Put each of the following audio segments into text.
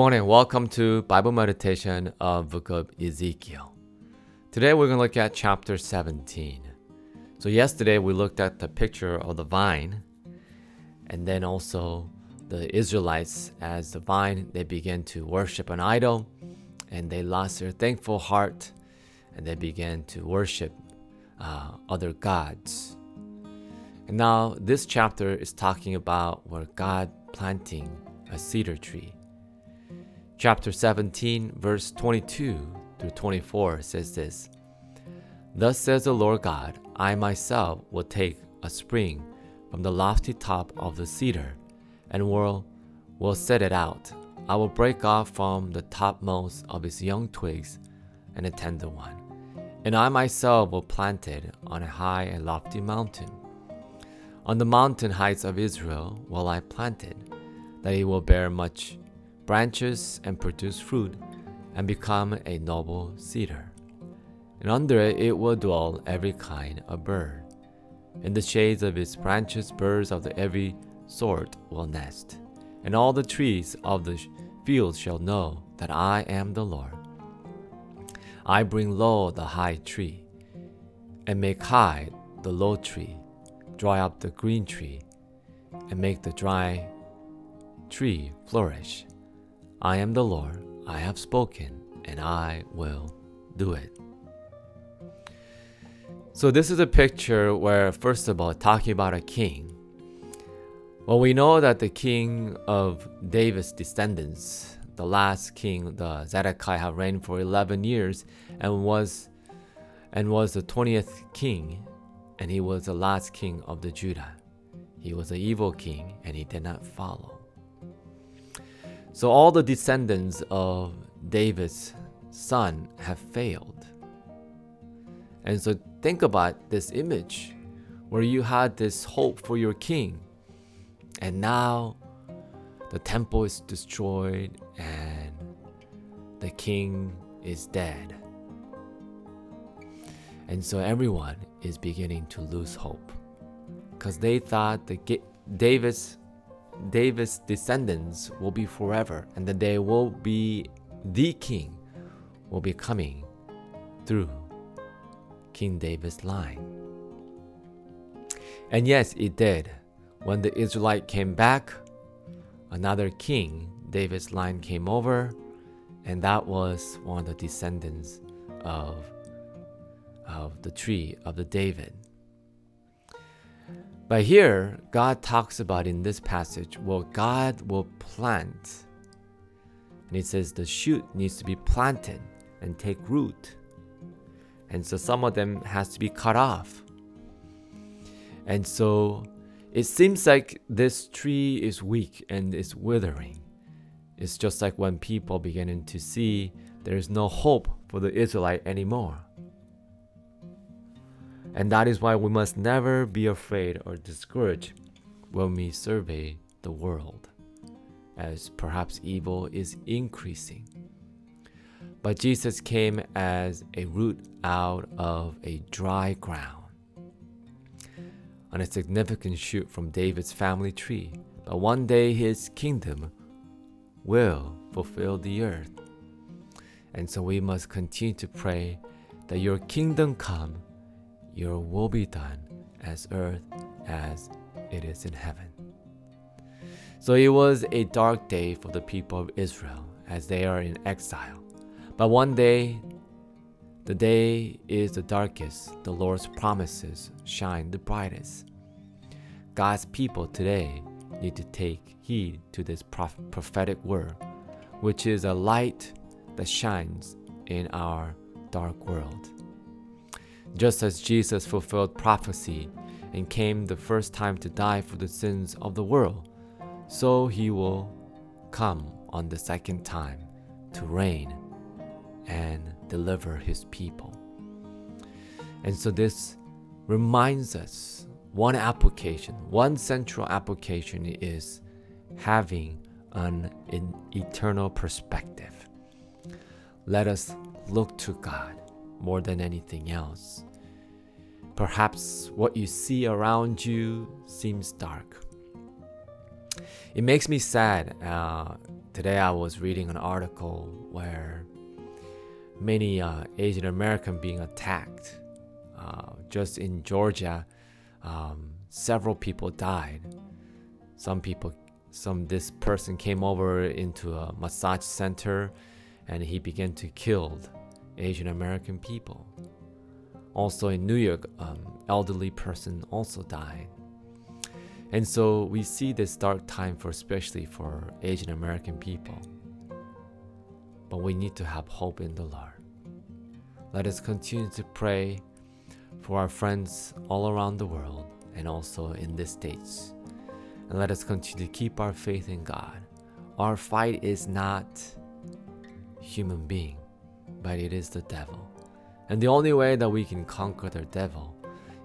morning. Welcome to Bible meditation of Book of Ezekiel. Today we're going to look at chapter 17. So yesterday we looked at the picture of the vine and then also the Israelites as the vine they began to worship an idol and they lost their thankful heart and they began to worship uh, other gods. And now this chapter is talking about where God planting a cedar tree. Chapter 17, verse 22 through 24 says this Thus says the Lord God, I myself will take a spring from the lofty top of the cedar and will, will set it out. I will break off from the topmost of its young twigs and a tender one, and I myself will plant it on a high and lofty mountain. On the mountain heights of Israel will I plant it that it will bear much branches and produce fruit and become a noble cedar. And under it it will dwell every kind of bird. In the shades of its branches birds of every sort will nest, and all the trees of the fields shall know that I am the Lord. I bring low the high tree, and make high the low tree, dry up the green tree, and make the dry tree flourish. I am the Lord, I have spoken, and I will do it. So, this is a picture where, first of all, talking about a king. Well, we know that the king of David's descendants, the last king, the Zedekiah, reigned for 11 years and was and was the 20th king, and he was the last king of the Judah. He was an evil king, and he did not follow. So all the descendants of David's son have failed. And so think about this image where you had this hope for your king, and now the temple is destroyed and the king is dead. And so everyone is beginning to lose hope because they thought that David's David's descendants will be forever, and that they will be the king will be coming through King David's line. And yes, it did. When the Israelite came back, another king, David's line came over, and that was one of the descendants of, of the tree of the David. But here, God talks about in this passage, well, God will plant. And he says the shoot needs to be planted and take root. And so some of them has to be cut off. And so it seems like this tree is weak and is withering. It's just like when people beginning to see there is no hope for the Israelite anymore. And that is why we must never be afraid or discouraged when we survey the world, as perhaps evil is increasing. But Jesus came as a root out of a dry ground, on a significant shoot from David's family tree. But one day his kingdom will fulfill the earth. And so we must continue to pray that your kingdom come your will be done as earth as it is in heaven. So it was a dark day for the people of Israel as they are in exile. But one day, the day is the darkest, the Lord's promises shine the brightest. God's people today need to take heed to this prophetic word, which is a light that shines in our dark world. Just as Jesus fulfilled prophecy and came the first time to die for the sins of the world, so he will come on the second time to reign and deliver his people. And so this reminds us one application, one central application is having an eternal perspective. Let us look to God more than anything else. Perhaps what you see around you seems dark. It makes me sad. Uh, today I was reading an article where many uh, Asian American being attacked. Uh, just in Georgia, um, several people died. Some people, some this person came over into a massage center, and he began to kill Asian American people. Also in New York, um, elderly person also died. And so we see this dark time for especially for Asian American people. But we need to have hope in the Lord. Let us continue to pray for our friends all around the world and also in the States. And let us continue to keep our faith in God. Our fight is not human being, but it is the devil. And the only way that we can conquer the devil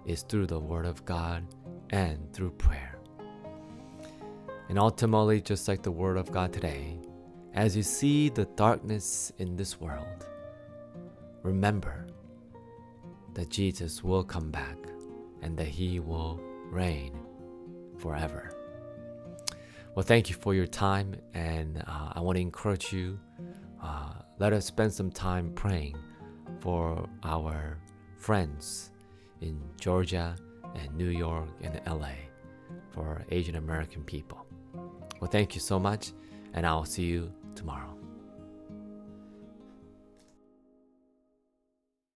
is through the Word of God and through prayer. And ultimately, just like the Word of God today, as you see the darkness in this world, remember that Jesus will come back and that He will reign forever. Well, thank you for your time, and uh, I want to encourage you. Uh, let us spend some time praying for our friends in Georgia and New York and LA for Asian American people. Well, thank you so much, and I'll see you tomorrow.